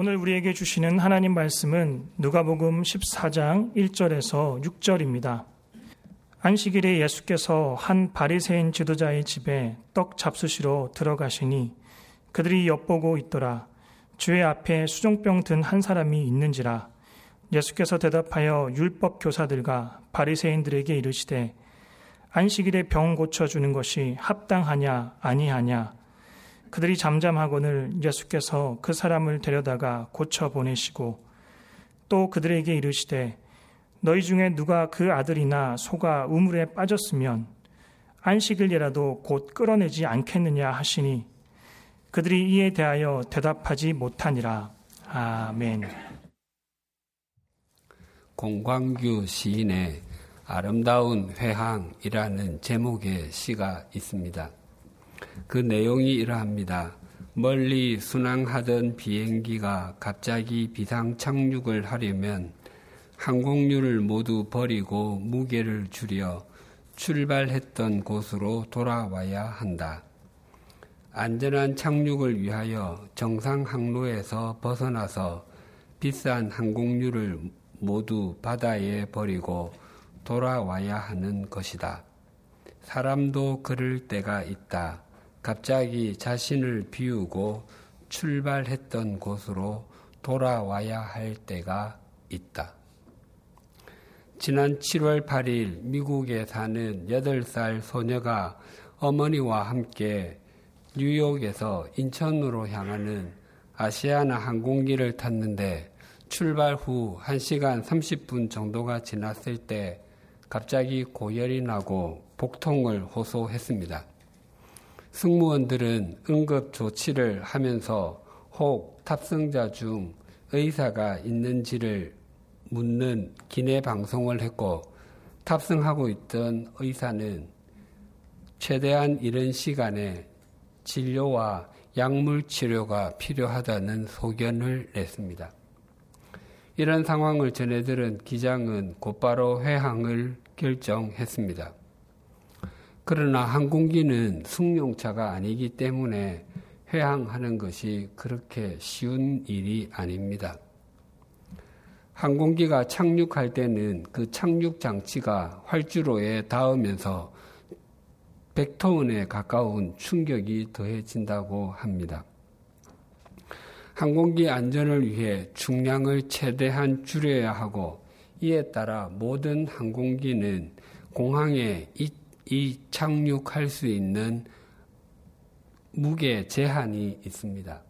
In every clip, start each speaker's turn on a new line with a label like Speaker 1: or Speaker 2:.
Speaker 1: 오늘 우리에게 주시는 하나님 말씀은 누가복음 14장 1절에서 6절입니다. 안식일에 예수께서 한 바리새인 지도자의 집에 떡 잡수시러 들어가시니 그들이 엿보고 있더라. 주의 앞에 수종병 든 한 사람이 있는지라. 예수께서 대답하여 율법 교사들과 바리새인들에게 이르시되 안식일에 병 고쳐 주는 것이 합당하냐 아니하냐 그들이 잠잠하거늘 예수께서 그 사람을 데려다가 고쳐 보내시고 또 그들에게 이르시되 너희 중에 누가 그 아들이나 소가 우물에 빠졌으면 안식일이라도 곧 끌어내지 않겠느냐 하시니 그들이 이에 대하여 대답하지 못하니라. 아멘.
Speaker 2: 공광규 시인의 아름다운 회항이라는 제목의 시가 있습니다. 그 내용이 이러합니다. 멀리 순항하던 비행기가 갑자기 비상 착륙을 하려면 항공률을 모두 버리고 무게를 줄여 출발했던 곳으로 돌아와야 한다. 안전한 착륙을 위하여 정상 항로에서 벗어나서 비싼 항공률을 모두 바다에 버리고 돌아와야 하는 것이다. 사람도 그럴 때가 있다. 갑자기 자신을 비우고 출발했던 곳으로 돌아와야 할 때가 있다. 지난 7월 8일 미국에 사는 8살 소녀가 어머니와 함께 뉴욕에서 인천으로 향하는 아시아나 항공기를 탔는데 출발 후 1시간 30분 정도가 지났을 때 갑자기 고열이 나고 복통을 호소했습니다. 승무원들은 응급 조치를 하면서 혹 탑승자 중 의사가 있는지를 묻는 기내 방송을 했고 탑승하고 있던 의사는 최대한 이른 시간에 진료와 약물 치료가 필요하다는 소견을 냈습니다. 이런 상황을 전해들은 기장은 곧바로 회항을 결정했습니다. 그러나 항공기는 승용차가 아니기 때문에 회항하는 것이 그렇게 쉬운 일이 아닙니다. 항공기가 착륙할 때는 그 착륙 장치가 활주로에 닿으면서 100톤에 가까운 충격이 더해진다고 합니다. 항공기 안전을 위해 중량을 최대한 줄여야 하고 이에 따라 모든 항공기는 공항에 이 착륙할 수 있는 무게 제한이 있습니다.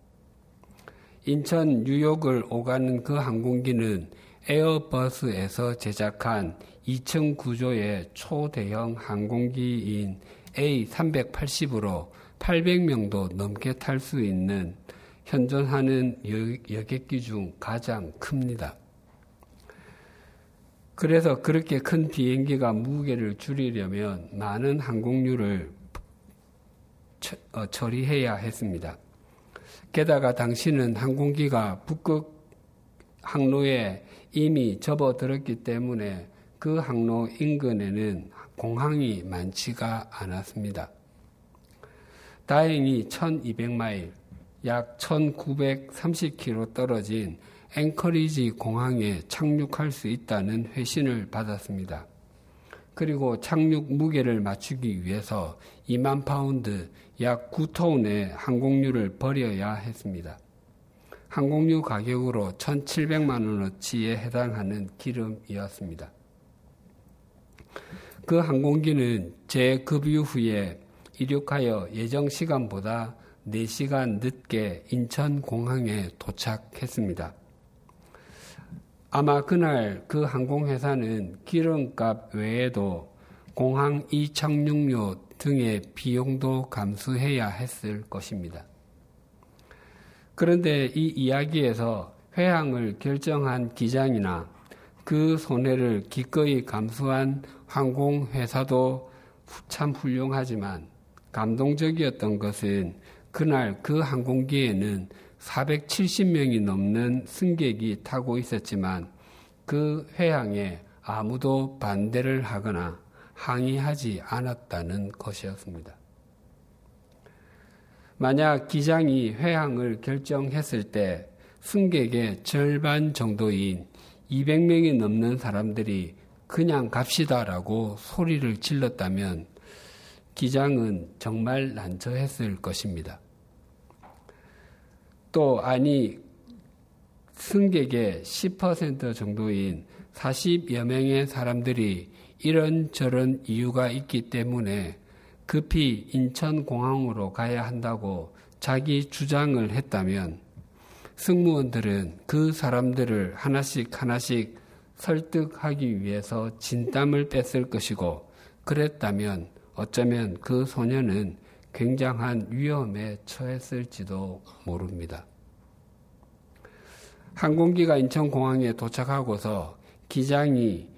Speaker 2: 인천 뉴욕을 오가는 그 항공기는 에어버스에서 제작한 2층 구조의 초대형 항공기인 A380으로 800명도 넘게 탈 수 있는 현존하는 여객기 중 가장 큽니다. 그래서 그렇게 큰 비행기가 무게를 줄이려면 많은 항공률을 어, 처리해야 했습니다. 게다가 당시는 항공기가 북극 항로에 이미 접어들었기 때문에 그 항로 인근에는 공항이 많지가 않았습니다. 다행히 1200마일, 약 1930km 떨어진 앵커리지 공항에 착륙할 수 있다는 회신을 받았습니다. 그리고 착륙 무게를 맞추기 위해서 2만 파운드, 약 9톤의 항공유를 버려야 했습니다. 항공유 가격으로 1,700만 원어치에 해당하는 기름이었습니다. 그 항공기는 재급유 후에 이륙하여 예정 시간보다 4시간 늦게 인천 공항에 도착했습니다. 아마 그날 그 항공회사는 기름값 외에도 공항 이착륙료 등의 비용도 감수해야 했을 것입니다. 그런데 이 이야기에서 회항을 결정한 기장이나 그 손해를 기꺼이 감수한 항공회사도 참 훌륭하지만 감동적이었던 것은 그날 그 항공기에는 470명이 넘는 승객이 타고 있었지만 그 회항에 아무도 반대를 하거나 항의하지 않았다는 것이었습니다. 만약 기장이 회항을 결정했을 때 승객의 절반 정도인 200명이 넘는 사람들이 그냥 갑시다라고 소리를 질렀다면 기장은 정말 난처했을 것입니다. 또 아니 승객의 10% 정도인 40여 명의 사람들이 이런 저런 이유가 있기 때문에 급히 인천공항으로 가야 한다고 자기 주장을 했다면 승무원들은 그 사람들을 하나씩 하나씩 설득하기 위해서 진땀을 뺐을 것이고 그랬다면 어쩌면 그 소녀는 굉장한 위험에 처했을지도 모릅니다. 항공기가 인천공항에 도착하고서 기장이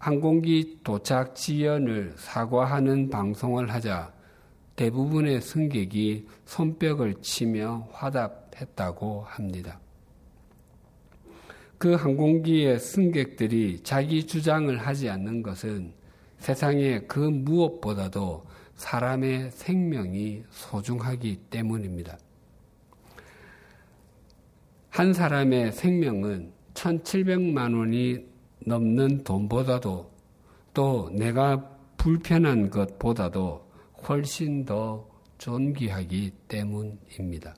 Speaker 2: 항공기 도착 지연을 사과하는 방송을 하자 대부분의 승객이 손뼉을 치며 화답했다고 합니다. 그 항공기의 승객들이 자기 주장을 하지 않는 것은 세상에 그 무엇보다도 사람의 생명이 소중하기 때문입니다. 한 사람의 생명은 1,700만 원이 넘는 돈보다도 또 내가 불편한 것보다도 훨씬 더 존귀하기 때문입니다.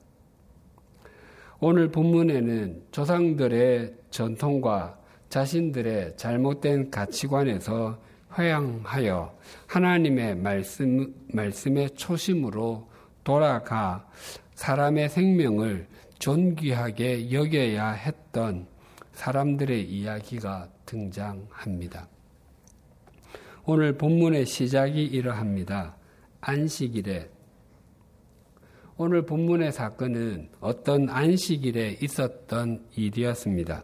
Speaker 2: 오늘 본문에는 조상들의 전통과 자신들의 잘못된 가치관에서 회양하여 하나님의 말씀, 말씀의 초심으로 돌아가 사람의 생명을 존귀하게 여겨야 했던 사람들의 이야기가 등장합니다. 오늘 본문의 시작이 이러합니다. 안식일에 오늘 본문의 사건은 어떤 안식일에 있었던 일이었습니다.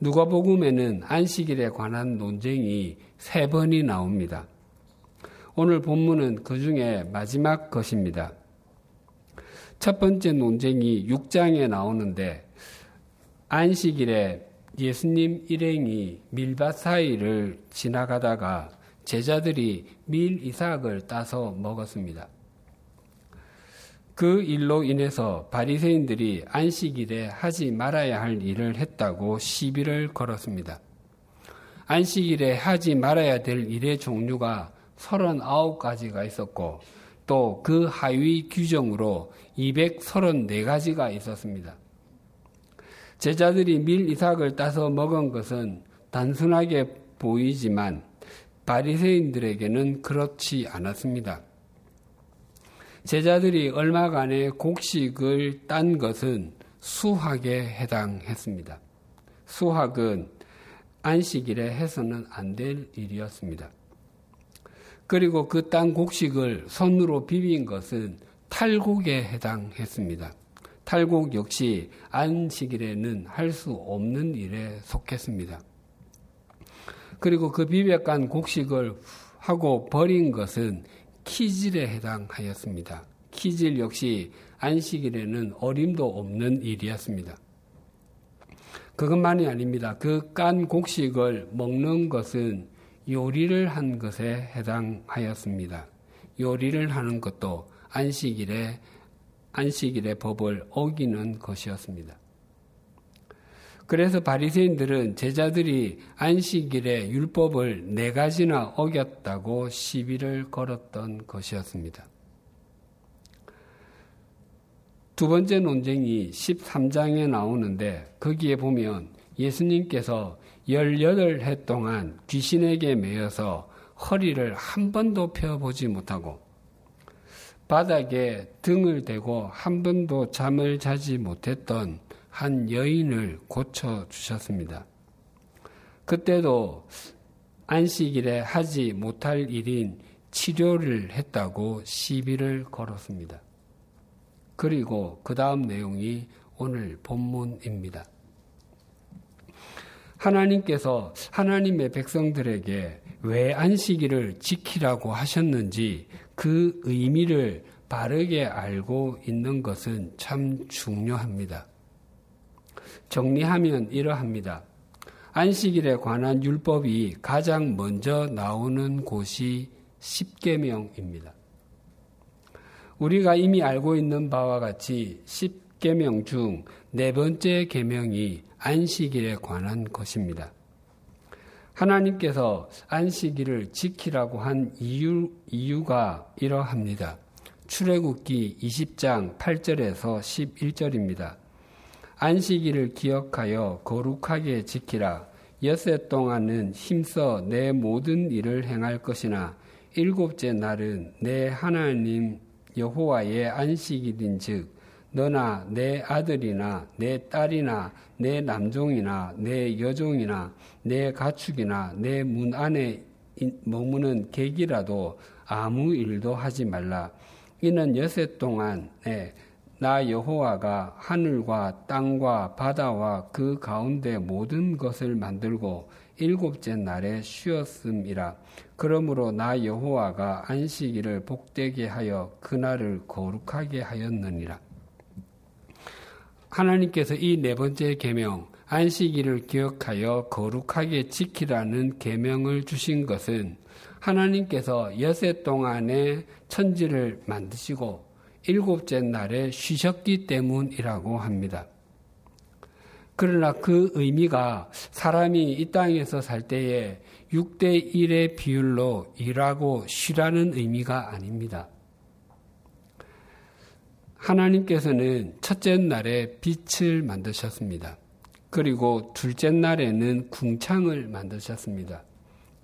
Speaker 2: 누가복음에는 안식일에 관한 논쟁이 세 번이 나옵니다. 오늘 본문은 그 중에 마지막 것입니다. 첫 번째 논쟁이 6장에 나오는데 안식일에 예수님 일행이 밀밭 사이를 지나가다가 제자들이 밀 이삭을 따서 먹었습니다. 그 일로 인해서 바리새인들이 안식일에 하지 말아야 할 일을 했다고 시비를 걸었습니다. 안식일에 하지 말아야 될 일의 종류가 39가지가 있었고 또 그 하위 규정으로 234가지가 있었습니다. 제자들이 밀 이삭을 따서 먹은 것은 단순하게 보이지만 바리새인들에게는 그렇지 않았습니다. 제자들이 얼마간의 곡식을 딴 것은 수학에 해당했습니다. 수학은 안식일에 해서는 안 될 일이었습니다. 그리고 그딴 곡식을 손으로 비빈 것은 탈곡에 해당했습니다. 탈곡 역시 안식일에는 할 수 없는 일에 속했습니다. 그리고 그 비벼간 곡식을 하고 버린 것은 키질에 해당하였습니다. 키질 역시 안식일에는 어림도 없는 일이었습니다. 그것만이 아닙니다. 그 깐 곡식을 먹는 것은 요리를 한 것에 해당하였습니다. 요리를 하는 것도 안식일에 안식일의 법을 어기는 것이었습니다. 그래서 바리새인들은 제자들이 안식일의 율법을 네 가지나 어겼다고 시비를 걸었던 것이었습니다. 두 번째 논쟁이 13장에 나오는데 거기에 보면 예수님께서 18해 동안 귀신에게 매여서 허리를 한 번도 펴보지 못하고 바닥에 등을 대고 한 번도 잠을 자지 못했던 한 여인을 고쳐 주셨습니다. 그때도 안식일에 하지 못할 일인 치료를 했다고 시비를 걸었습니다. 그리고 그 다음 내용이 오늘 본문입니다. 하나님께서 하나님의 백성들에게 왜 안식일을 지키라고 하셨는지 그 의미를 바르게 알고 있는 것은 참 중요합니다. 정리하면 이러합니다. 안식일에 관한 율법이 가장 먼저 나오는 곳이 십계명입니다. 우리가 이미 알고 있는 바와 같이 십계명 중 네 번째 계명이 안식일에 관한 것입니다. 하나님께서 안식일을 지키라고 한 이유, 이유가 이러합니다. 출애굽기 20장 8절에서 11절입니다. 안식일을 기억하여 거룩하게 지키라. 엿새 동안은 힘써 내 모든 일을 행할 것이나 일곱째 날은 내 하나님 여호와의 안식일인즉 너나 내 아들이나 내 딸이나 내 남종이나 내 여종이나 내 가축이나 내 문 안에 머무는 객이라도 아무 일도 하지 말라. 이는 여세 동안에 나 여호와가 하늘과 땅과 바다와 그 가운데 모든 것을 만들고 일곱째 날에 쉬었음이라. 그러므로 나 여호와가 안식일을 복되게 하여 그날을 거룩하게 하였느니라. 하나님께서 이 네 번째 계명 안식일을 기억하여 거룩하게 지키라는 계명을 주신 것은 하나님께서 여세 동안에 천지를 만드시고 일곱째 날에 쉬셨기 때문이라고 합니다. 그러나 그 의미가 사람이 이 땅에서 살 때에 6대 1의 비율로 일하고 쉬라는 의미가 아닙니다. 하나님께서는 첫째 날에 빛을 만드셨습니다. 그리고 둘째 날에는 궁창을 만드셨습니다.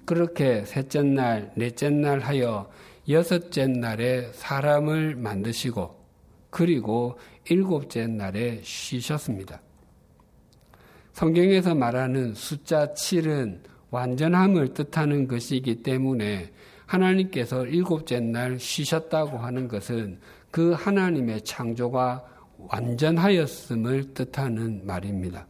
Speaker 2: 그렇게 셋째 날, 넷째 날 하여 여섯째 날에 사람을 만드시고 그리고 일곱째 날에 쉬셨습니다. 성경에서 말하는 숫자 7은 완전함을 뜻하는 것이기 때문에 하나님께서 일곱째 날 쉬셨다고 하는 것은 그 하나님의 창조가 완전하였음을 뜻하는 말입니다.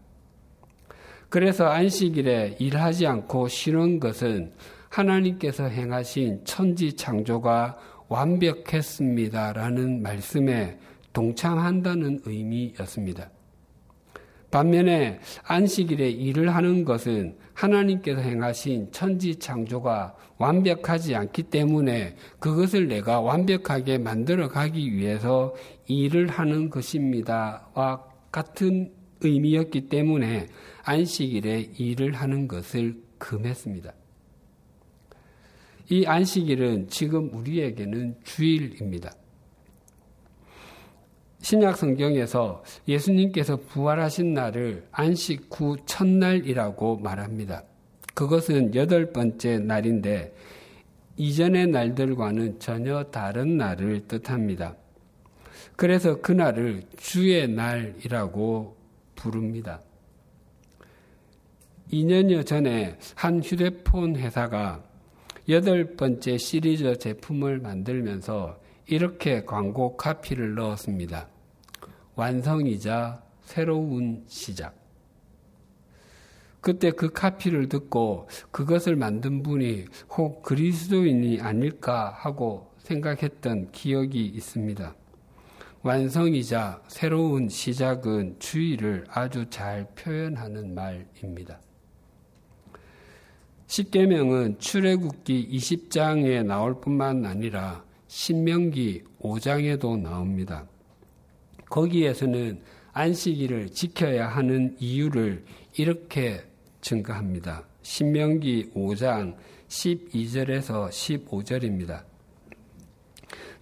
Speaker 2: 그래서 안식일에 일하지 않고 쉬는 것은 하나님께서 행하신 천지 창조가 완벽했습니다라는 말씀에 동참한다는 의미였습니다. 반면에 안식일에 일을 하는 것은 하나님께서 행하신 천지 창조가 완벽하지 않기 때문에 그것을 내가 완벽하게 만들어 가기 위해서 일을 하는 것입니다와 같은 의미였기 때문에 안식일에 일을 하는 것을 금했습니다. 이 안식일은 지금 우리에게는 주일입니다. 신약 성경에서 예수님께서 부활하신 날을 안식 후 첫날이라고 말합니다. 그것은 여덟 번째 날인데 이전의 날들과는 전혀 다른 날을 뜻합니다. 그래서 그날을 주의 날이라고 부릅니다. 2년여 전에 한 휴대폰 회사가 여덟 번째 시리즈 제품을 만들면서 이렇게 광고 카피를 넣었습니다. 완성이자 새로운 시작. 그때 그 카피를 듣고 그것을 만든 분이 혹 그리스도인이 아닐까 하고 생각했던 기억이 있습니다. 완성이자 새로운 시작은 주의를 아주 잘 표현하는 말입니다. 십계명은 출애굽기 20장에 나올 뿐만 아니라 신명기 5장에도 나옵니다. 거기에서는 안식일을 지켜야 하는 이유를 이렇게 증거합니다. 신명기 5장 12절에서 15절입니다.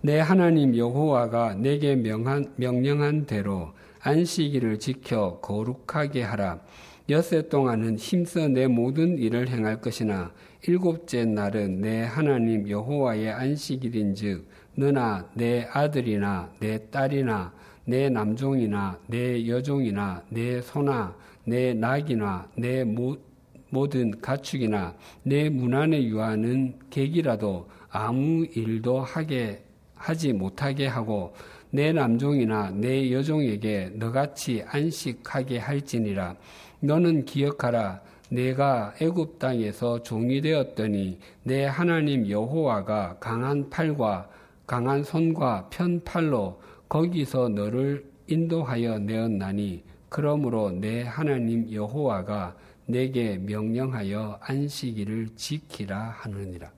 Speaker 2: 내 하나님 여호와가 내게 명한, 명령한 대로 안식일을 지켜 거룩하게 하라. 엿새 동안은 힘써 내 모든 일을 행할 것이나 일곱째 날은 내 하나님 여호와의 안식일인즉 너나 내 아들이나 내 딸이나 내 남종이나 내 여종이나 내 소나 내 낙이나 내 모든 가축이나 내 문안에 유하는 객이라도 아무 일도 하게 하지 못하게 하고 내 남종이나 내 여종에게 너같이 안식하게 할지니라. 너는 기억하라 내가 애굽 땅에서 종이 되었더니 내 하나님 여호와가 강한 팔과 강한 손과 편 팔로 거기서 너를 인도하여 내었나니 그러므로 내 하나님 여호와가 내게 명령하여 안식일을 지키라 하느니라.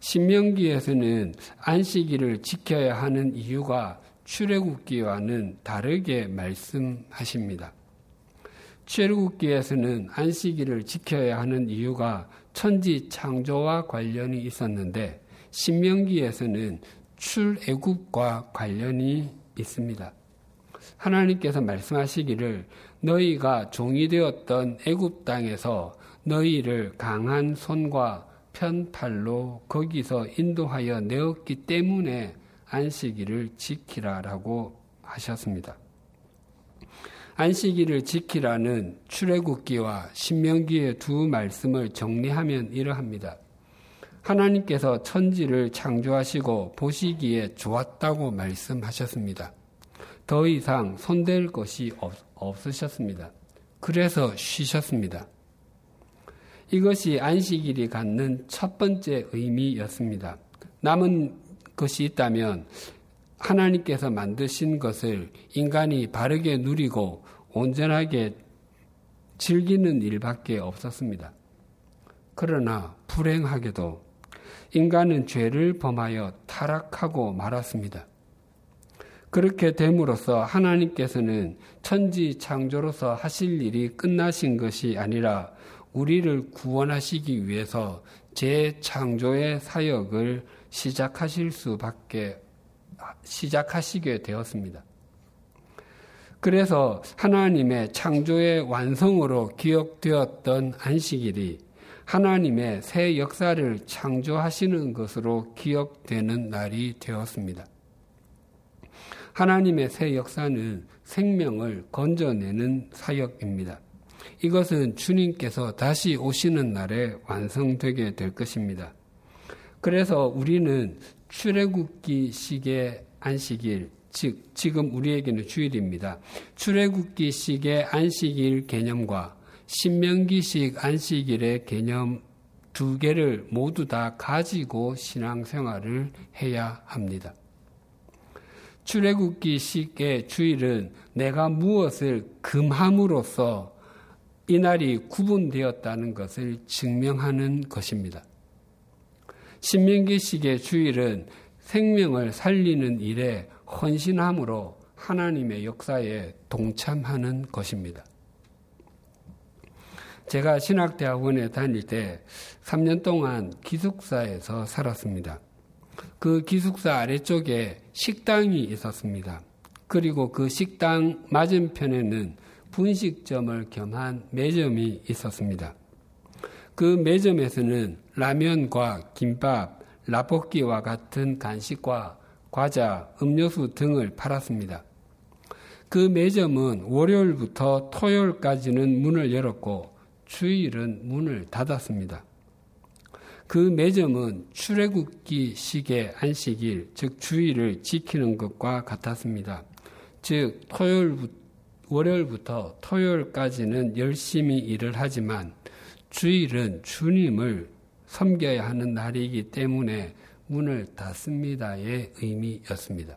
Speaker 2: 신명기에서는 안식일을 지켜야 하는 이유가 출애굽기와는 다르게 말씀하십니다. 출애굽기에서는 안식일을 지켜야 하는 이유가 천지 창조와 관련이 있었는데 신명기에서는 출애굽과 관련이 있습니다. 하나님께서 말씀하시기를 너희가 종이 되었던 애굽 땅에서 너희를 강한 손과 편팔로 거기서 인도하여 내었기 때문에 안식일을 지키라라고 하셨습니다. 안식일을 지키라는 출애굽기와 신명기의 두 말씀을 정리하면 이러합니다. 하나님께서 천지를 창조하시고 보시기에 좋았다고 말씀하셨습니다. 더 이상 손댈 것이 없, 없으셨습니다. 그래서 쉬셨습니다. 이것이 안식일이 갖는 첫 번째 의미였습니다. 남은 것이 있다면 하나님께서 만드신 것을 인간이 바르게 누리고 온전하게 즐기는 일밖에 없었습니다. 그러나 불행하게도 인간은 죄를 범하여 타락하고 말았습니다. 그렇게 됨으로써 하나님께서는 천지 창조로서 하실 일이 끝나신 것이 아니라 우리를 구원하시기 위해서 재창조의 사역을 시작하실 수밖에 시작하시게 되었습니다. 그래서 하나님의 창조의 완성으로 기억되었던 안식일이 하나님의 새 역사를 창조하시는 것으로 기억되는 날이 되었습니다. 하나님의 새 역사는 생명을 건져내는 사역입니다. 이것은 주님께서 다시 오시는 날에 완성되게 될 것입니다. 그래서 우리는 출애굽기식의 안식일, 즉 지금 우리에게는 주일입니다. 출애굽기식의 안식일 개념과 신명기식 안식일의 개념 두 개를 모두 다 가지고 신앙생활을 해야 합니다. 출애굽기식의 주일은 내가 무엇을 금함으로써 이날이 구분되었다는 것을 증명하는 것입니다. 신명기식의 주일은 생명을 살리는 일에 헌신함으로 하나님의 역사에 동참하는 것입니다. 제가 신학대학원에 다닐 때 3년 동안 기숙사에서 살았습니다. 그 기숙사 아래쪽에 식당이 있었습니다. 그리고 그 식당 맞은편에는 분식점을 겸한 매점이 있었습니다. 그 매점에서는 라면과 김밥, 라볶이와 같은 간식과 과자, 음료수 등을 팔았습니다. 그 매점은 월요일부터 토요일까지는 문을 열었고 주일은 문을 닫았습니다. 그 매점은 출애굽기 식의 안식일, 즉 주일을 지키는 것과 같았습니다. 즉 토요일부터 월요일부터 토요일까지는 열심히 일을 하지만 주일은 주님을 섬겨야 하는 날이기 때문에 문을 닫습니다의 의미였습니다.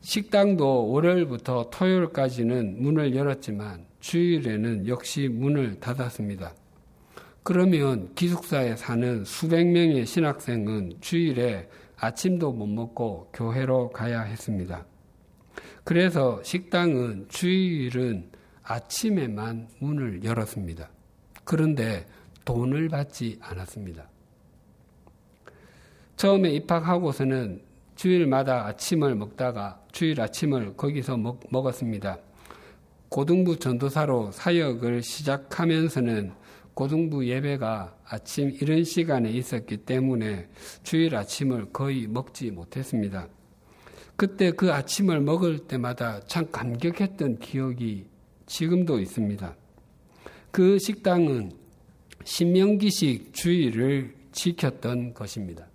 Speaker 2: 식당도 월요일부터 토요일까지는 문을 열었지만 주일에는 역시 문을 닫았습니다. 그러면 기숙사에 사는 수백 명의 신학생은 주일에 아침도 못 먹고 교회로 가야 했습니다. 그래서 식당은 주일은 아침에만 문을 열었습니다. 그런데 돈을 받지 않았습니다. 처음에 입학하고서는 주일마다 아침을 먹다가 주일 아침을 거기서 먹, 먹었습니다. 고등부 전도사로 사역을 시작하면서는 고등부 예배가 아침 이런 시간에 있었기 때문에 주일 아침을 거의 먹지 못했습니다. 그때 그 아침을 먹을 때마다 참 감격했던 기억이 지금도 있습니다. 그 식당은 신명기식 주의를 지켰던 것입니다.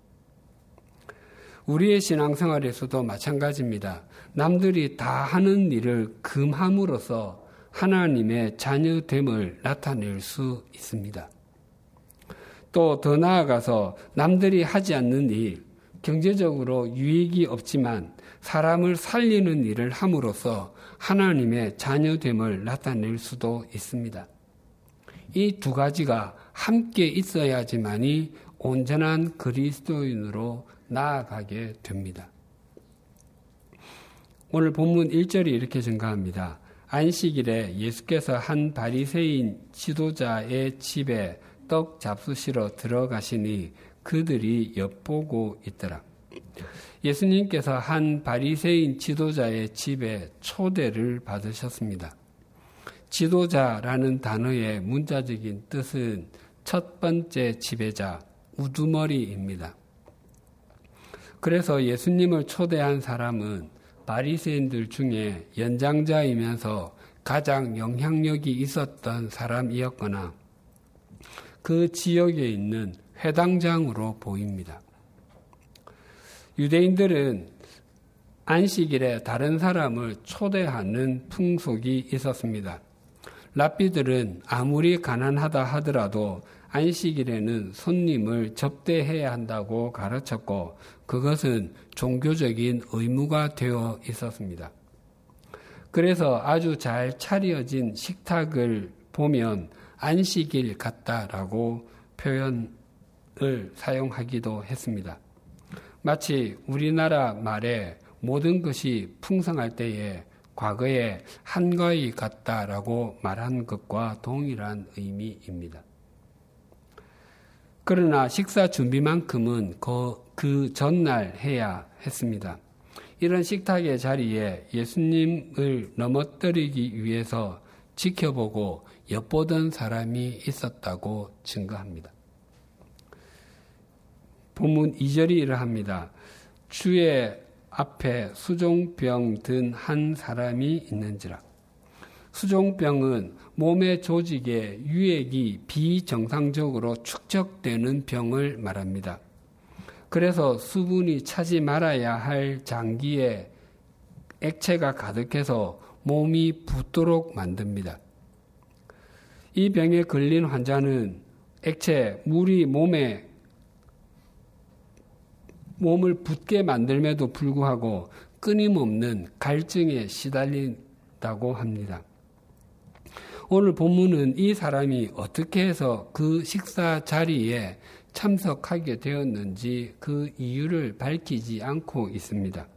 Speaker 2: 우리의 신앙생활에서도 마찬가지입니다. 남들이 다 하는 일을 금함으로써 하나님의 자녀됨을 나타낼 수 있습니다. 또 더 나아가서 남들이 하지 않는 일, 경제적으로 유익이 없지만 사람을 살리는 일을 함으로써 하나님의 자녀됨을 나타낼 수도 있습니다. 이 두 가지가 함께 있어야지만이 온전한 그리스도인으로 나아가게 됩니다. 오늘 본문 1절이 이렇게 증가합니다. 안식일에 예수께서 한 바리새인 지도자의 집에 떡 잡수시러 들어가시니 그들이 엿보고 있더라. 예수님께서 한 바리새인 지도자의 집에 초대를 받으셨습니다. 지도자라는 단어의 문자적인 뜻은 첫 번째 지배자, 우두머리입니다. 그래서 예수님을 초대한 사람은 바리새인들 중에 연장자이면서 가장 영향력이 있었던 사람이었거나 그 지역에 있는 회당장으로 보입니다. 유대인들은 안식일에 다른 사람을 초대하는 풍속이 있었습니다. 랍비들은 아무리 가난하다 하더라도 안식일에는 손님을 접대해야 한다고 가르쳤고 그것은 종교적인 의무가 되어 있었습니다. 그래서 아주 잘 차려진 식탁을 보면 안식일 같다라고 표현을 사용하기도 했습니다. 마치 우리나라 말에 모든 것이 풍성할 때에 과거에 한가위 같다라고 말한 것과 동일한 의미입니다. 그러나 식사 준비만큼은 그, 그 전날 해야 했습니다. 이런 식탁의 자리에 예수님을 넘어뜨리기 위해서 지켜보고 엿보던 사람이 있었다고 증거합니다. 본문 2절이 이러합니다. 주의 앞에 수종병 든 한 사람이 있는지라. 수종병은 몸의 조직에 유액이 비정상적으로 축적되는 병을 말합니다. 그래서 수분이 차지 말아야 할 장기에 액체가 가득해서 몸이 붓도록 만듭니다. 이 병에 걸린 환자는 액체, 물이 몸에 몸을 붓게 만들매도 불구하고 끊임없는 갈증에 시달린다고 합니다. 오늘 본문은 이 사람이 어떻게 해서 그 식사 자리에 참석하게 되었는지 그 이유를 밝히지 않고 있습니다.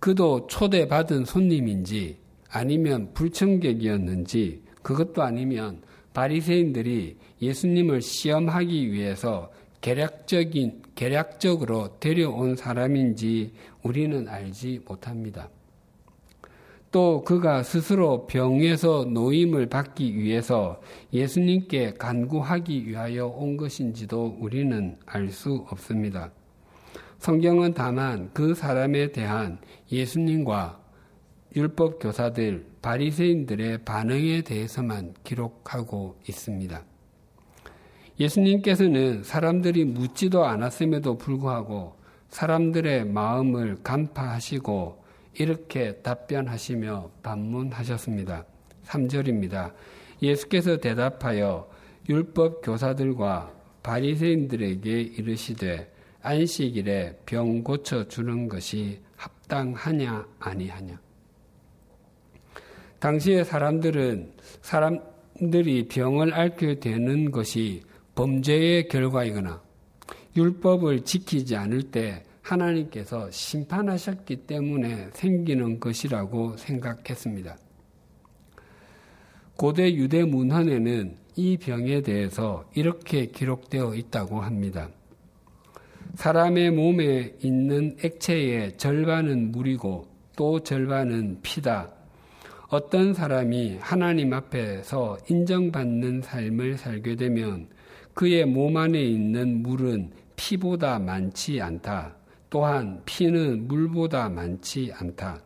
Speaker 2: 그도 초대받은 손님인지 아니면 불청객이었는지 그것도 아니면 바리새인들이 예수님을 시험하기 위해서 계략적인 계략적으로 데려온 사람인지 우리는 알지 못합니다. 또 그가 스스로 병에서 노임을 받기 위해서 예수님께 간구하기 위하여 온 것인지도 우리는 알 수 없습니다. 성경은 다만 그 사람에 대한 예수님과 율법 교사들, 바리새인들의 반응에 대해서만 기록하고 있습니다. 예수님께서는 사람들이 묻지도 않았음에도 불구하고 사람들의 마음을 간파하시고 이렇게 답변하시며 반문하셨습니다. 3절입니다. 예수께서 대답하여 율법 교사들과 바리새인들에게 이르시되 안식일에 병 고쳐 주는 것이 합당하냐 아니하냐. 당시의 사람들은 사람들이 병을 앓게 되는 것이 범죄의 결과이거나 율법을 지키지 않을 때 하나님께서 심판하셨기 때문에 생기는 것이라고 생각했습니다. 고대 유대 문헌에는 이 병에 대해서 이렇게 기록되어 있다고 합니다. 사람의 몸에 있는 액체의 절반은 물이고 또 절반은 피다. 어떤 사람이 하나님 앞에서 인정받는 삶을 살게 되면 그의 몸 안에 있는 물은 피보다 많지 않다. 또한 피는 물보다 많지 않다.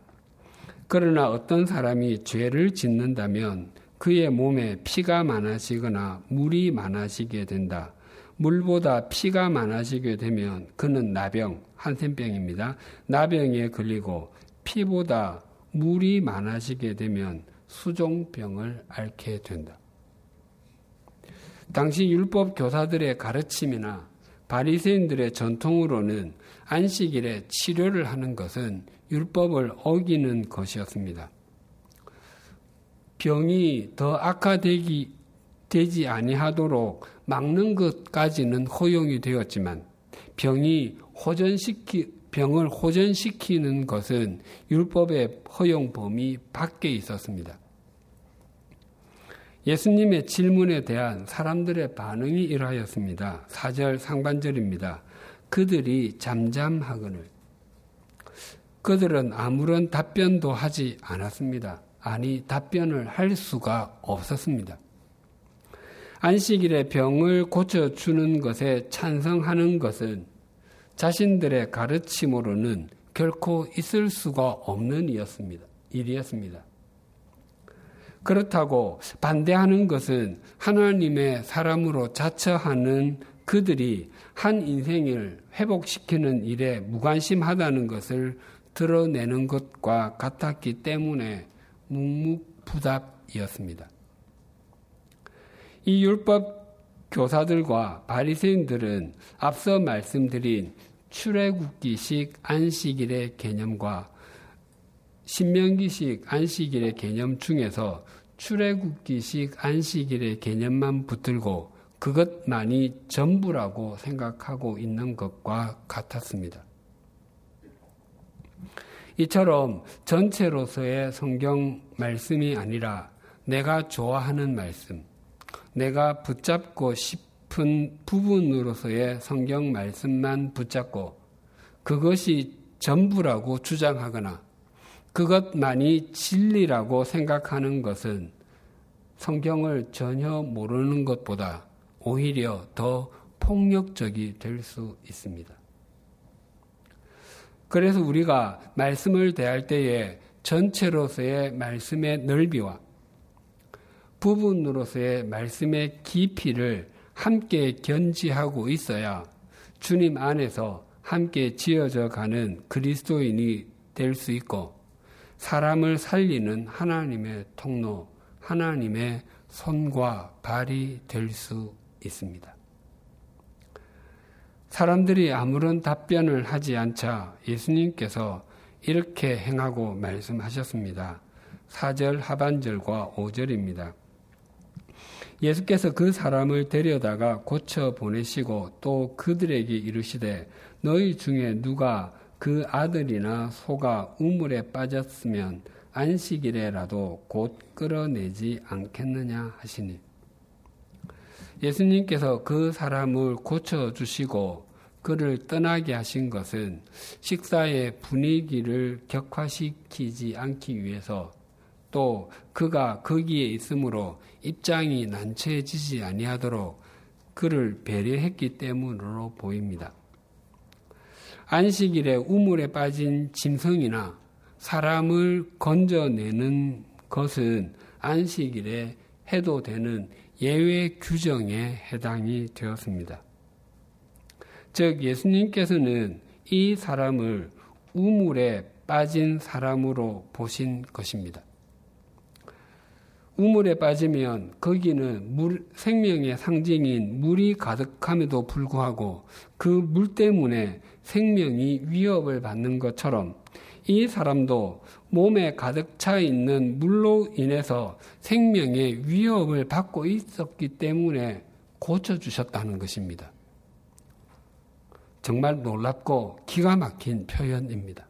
Speaker 2: 그러나 어떤 사람이 죄를 짓는다면 그의 몸에 피가 많아지거나 물이 많아지게 된다. 물보다 피가 많아지게 되면 그는 나병, 한센병입니다. 나병에 걸리고 피보다 물이 많아지게 되면 수종병을 앓게 된다. 당시 율법 교사들의 가르침이나 바리새인들의 전통으로는 안식일에 치료를 하는 것은 율법을 어기는 것이었습니다. 병이 더 악화되기 되지 아니하도록 막는 것까지는 허용이 되었지만 병이 호전시키 병을 호전시키는 것은 율법의 허용 범위 밖에 있었습니다. 예수님의 질문에 대한 사람들의 반응이 이러하였습니다. 4절 상반절입니다. 그들이 잠잠하거늘. 그들은 아무런 답변도 하지 않았습니다. 아니, 답변을 할 수가 없었습니다. 안식일에 병을 고쳐주는 것에 찬성하는 것은 자신들의 가르침으로는 결코 있을 수가 없는 일이었습니다. 그렇다고 반대하는 것은 하나님의 사람으로 자처하는 그들이 한 인생을 회복시키는 일에 무관심하다는 것을 드러내는 것과 같았기 때문에 묵묵부답이었습니다. 이 율법 교사들과 바리새인들은 앞서 말씀드린 출애굽기식 안식일의 개념과 신명기식 안식일의 개념 중에서 출애굽기식 안식일의 개념만 붙들고 그것만이 전부라고 생각하고 있는 것과 같았습니다. 이처럼 전체로서의 성경 말씀이 아니라 내가 좋아하는 말씀, 내가 붙잡고 싶은 부분으로서의 성경 말씀만 붙잡고 그것이 전부라고 주장하거나 그것만이 진리라고 생각하는 것은 성경을 전혀 모르는 것보다 오히려 더 폭력적이 될 수 있습니다. 그래서 우리가 말씀을 대할 때에 전체로서의 말씀의 넓이와 부분으로서의 말씀의 깊이를 함께 견지하고 있어야 주님 안에서 함께 지어져 가는 그리스도인이 될 수 있고 사람을 살리는 하나님의 통로, 하나님의 손과 발이 될 수 있습니다. 사람들이 아무런 답변을 하지 않자 예수님께서 이렇게 행하고 말씀하셨습니다. 4절 하반절과 5절입니다. 예수께서 그 사람을 데려다가 고쳐 보내시고 또 그들에게 이르시되 너희 중에 누가 그 아들이나 소가 우물에 빠졌으면 안식일에라도 곧 끌어내지 않겠느냐 하시니 예수님께서 그 사람을 고쳐주시고 그를 떠나게 하신 것은 식사의 분위기를 격화시키지 않기 위해서 또 그가 거기에 있으므로 입장이 난처해지지 아니하도록 그를 배려했기 때문으로 보입니다. 안식일에 우물에 빠진 짐승이나 사람을 건져내는 것은 안식일에 해도 되는 예외 규정에 해당이 되었습니다. 즉, 예수님께서는 이 사람을 우물에 빠진 사람으로 보신 것입니다. 우물에 빠지면 거기는 물, 생명의 상징인 물이 가득함에도 불구하고 그 물 때문에 생명이 위협을 받는 것처럼 이 사람도 몸에 가득 차 있는 물로 인해서 생명의 위협을 받고 있었기 때문에 고쳐주셨다는 것입니다. 정말 놀랍고 기가 막힌 표현입니다.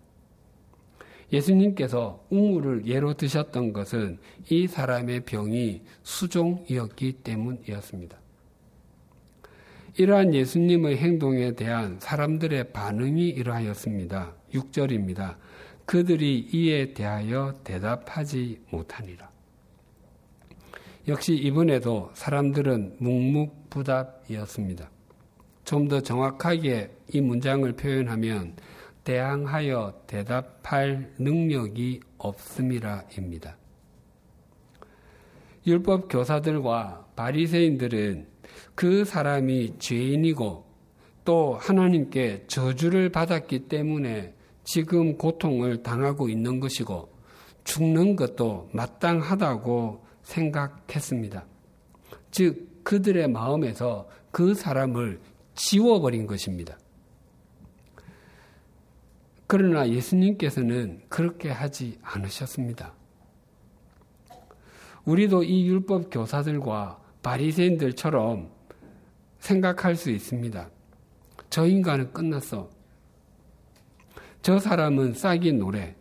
Speaker 2: 예수님께서 우물을 예로 드셨던 것은 이 사람의 병이 수종이었기 때문이었습니다. 이러한 예수님의 행동에 대한 사람들의 반응이 이러하였습니다. 6절입니다. 그들이 이에 대하여 대답하지 못하니라. 역시 이번에도 사람들은 묵묵부답이었습니다. 좀 더 정확하게 이 문장을 표현하면 대항하여 대답할 능력이 없음이라입니다. 율법 교사들과 바리새인들은 그 사람이 죄인이고 또 하나님께 저주를 받았기 때문에 지금 고통을 당하고 있는 것이고 죽는 것도 마땅하다고 생각했습니다. 즉, 그들의 마음에서 그 사람을 지워버린 것입니다. 그러나 예수님께서는 그렇게 하지 않으셨습니다. 우리도 이 율법 교사들과 바리새인들처럼 생각할 수 있습니다. 저 인간은 끝났어. 저 사람은 싹이 노래.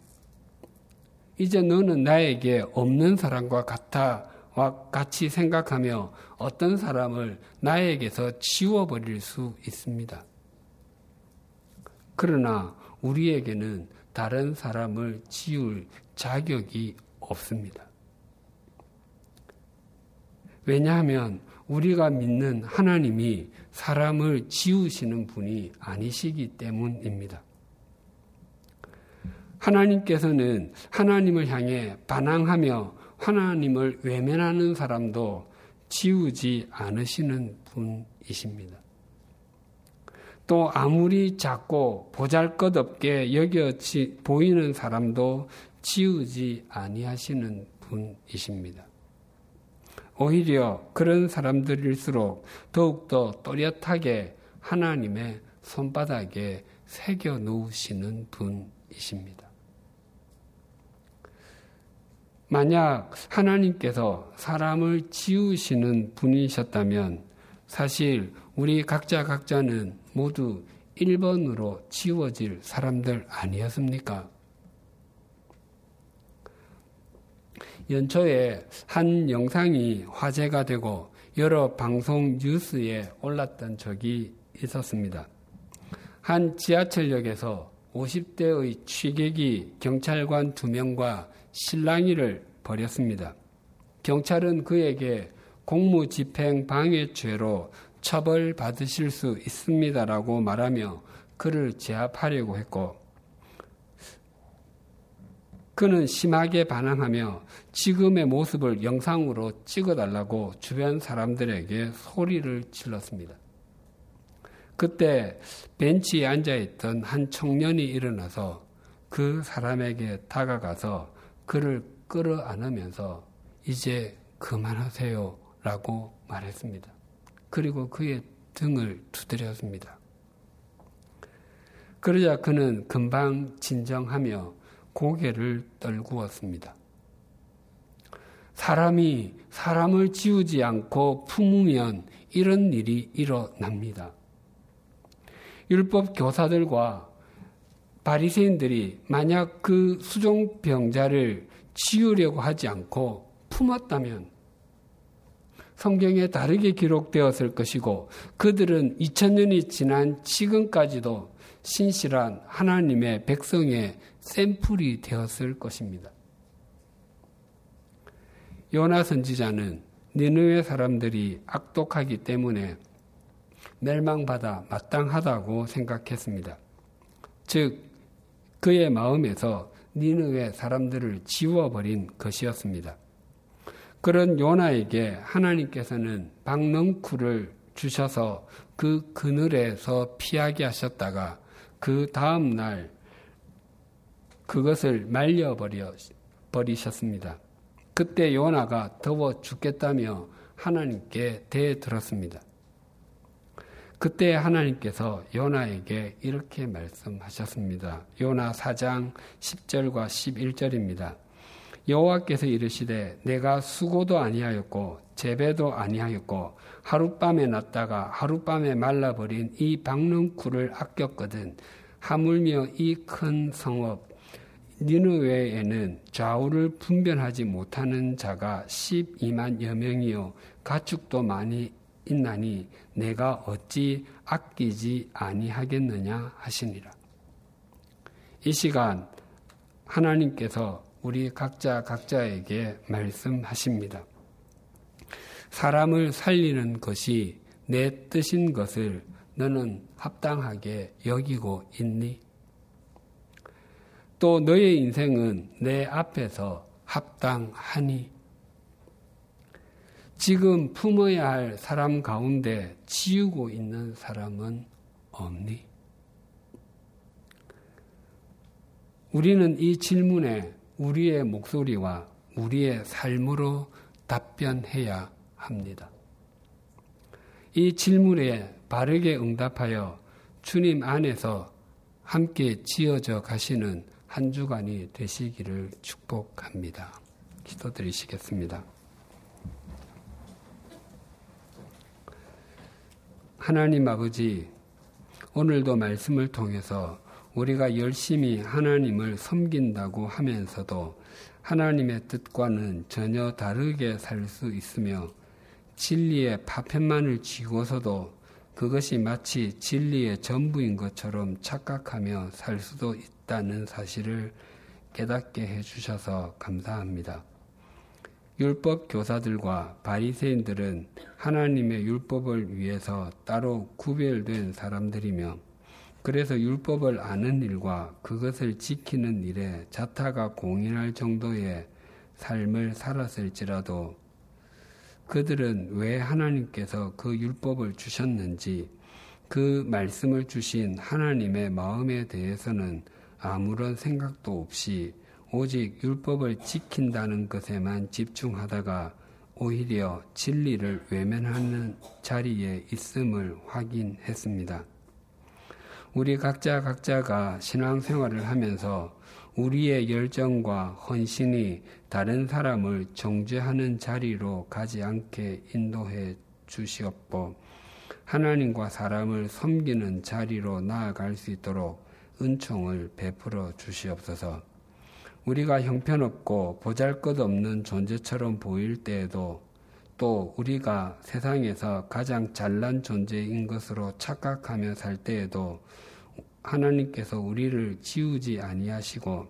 Speaker 2: 이제 너는 나에게 없는 사람과 같아 와 같이 생각하며 어떤 사람을 나에게서 지워버릴 수 있습니다. 그러나 우리에게는 다른 사람을 지울 자격이 없습니다. 왜냐하면 우리가 믿는 하나님이 사람을 지우시는 분이 아니시기 때문입니다. 하나님께서는 하나님을 향해 반항하며 하나님을 외면하는 사람도 지우지 않으시는 분이십니다. 또 아무리 작고 보잘 것 없게 여겨지 보이는 사람도 지우지 아니하시는 분이십니다. 오히려 그런 사람들일수록 더욱더 또렷하게 하나님의 손바닥에 새겨 놓으시는 분이십니다. 만약 하나님께서 사람을 지우시는 분이셨다면 사실 우리 각자 각자는 모두 1번으로 지워질 사람들 아니었습니까? 연초에 한 영상이 화제가 되고 여러 방송 뉴스에 올랐던 적이 있었습니다. 한 지하철역에서 50대의 취객이 경찰관 두 명과 실랑이를 벌였습니다. 경찰은 그에게 공무집행 방해죄로 처벌받으실 수 있습니다라고 말하며 그를 제압하려고 했고 그는 심하게 반항하며 지금의 모습을 영상으로 찍어달라고 주변 사람들에게 소리를 질렀습니다. 그때 벤치에 앉아있던 한 청년이 일어나서 그 사람에게 다가가서 그를 끌어안으면서 이제 그만하세요 라고 말했습니다. 그리고 그의 등을 두드렸습니다. 그러자 그는 금방 진정하며 고개를 떨구었습니다. 사람이 사람을 지우지 않고 품으면 이런 일이 일어납니다. 율법 교사들과 바리새인들이 만약 그 수종병자를 지우려고 하지 않고 품었다면 성경에 다르게 기록되었을 것이고 그들은 2000년이 지난 지금까지도 신실한 하나님의 백성의 샘플이 되었을 것입니다. 요나 선지자는 니느웨 사람들이 악독하기 때문에 멸망받아 마땅하다고 생각했습니다. 즉 그의 마음에서 니느웨 사람들을 지워버린 것이었습니다. 그런 요나에게 하나님께서는 박넝쿨을 주셔서 그 그늘에서 피하게 하셨다가 그 다음 날 그것을 말려버려 버리셨습니다. 그때 요나가 더워 죽겠다며 하나님께 대들었습니다. 그때 하나님께서 요나에게 이렇게 말씀하셨습니다. 요나 4장 10절과 11절입니다. 여호와께서 이르시되 내가 수고도 아니하였고 재배도 아니하였고 하룻밤에 났다가 하룻밤에 말라버린 이 박릉쿨을 아꼈거든 하물며 이 큰 성읍 니느웨에는 좌우를 분별하지 못하는 자가 12만 여 명이요 가축도 많이 있나니 내가 어찌 아끼지 아니하겠느냐 하시니라. 이 시간 하나님께서 우리 각자 각자에게 말씀하십니다. 사람을 살리는 것이 내 뜻인 것을 너는 합당하게 여기고 있니? 또 너의 인생은 내 앞에서 합당하니? 지금 품어야 할 사람 가운데 지우고 있는 사람은 없니? 우리는 이 질문에 우리의 목소리와 우리의 삶으로 답변해야 합니다. 이 질문에 바르게 응답하여 주님 안에서 함께 지어져 가시는 한 주간이 되시기를 축복합니다. 기도드리시겠습니다. 하나님 아버지, 오늘도 말씀을 통해서 우리가 열심히 하나님을 섬긴다고 하면서도 하나님의 뜻과는 전혀 다르게 살 수 있으며 진리의 파편만을 쥐고서도 그것이 마치 진리의 전부인 것처럼 착각하며 살 수도 있다는 사실을 깨닫게 해주셔서 감사합니다. 율법 교사들과 바리새인들은 하나님의 율법을 위해서 따로 구별된 사람들이며 그래서 율법을 아는 일과 그것을 지키는 일에 자타가 공인할 정도의 삶을 살았을지라도 그들은 왜 하나님께서 그 율법을 주셨는지 그 말씀을 주신 하나님의 마음에 대해서는 아무런 생각도 없이 오직 율법을 지킨다는 것에만 집중하다가 오히려 진리를 외면하는 자리에 있음을 확인했습니다. 우리 각자 각자가 신앙생활을 하면서 우리의 열정과 헌신이 다른 사람을 정죄하는 자리로 가지 않게 인도해 주시옵고 하나님과 사람을 섬기는 자리로 나아갈 수 있도록 은총을 베풀어 주시옵소서. 우리가 형편없고 보잘 것 없는 존재처럼 보일 때에도 또 우리가 세상에서 가장 잘난 존재인 것으로 착각하며 살 때에도 하나님께서 우리를 지우지 아니하시고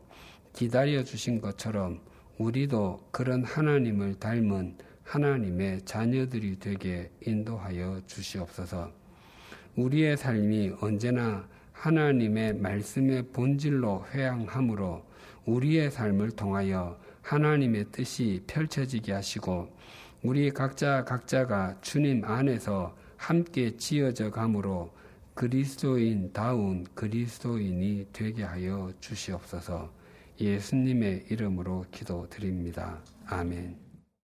Speaker 2: 기다려 주신 것처럼 우리도 그런 하나님을 닮은 하나님의 자녀들이 되게 인도하여 주시옵소서. 우리의 삶이 언제나 하나님의 말씀의 본질로 회양함으로 우리의 삶을 통하여 하나님의 뜻이 펼쳐지게 하시고 우리 각자 각자가 주님 안에서 함께 지어져 가므로 그리스도인다운 그리스도인이 되게 하여 주시옵소서 예수님의 이름으로 기도드립니다. 아멘.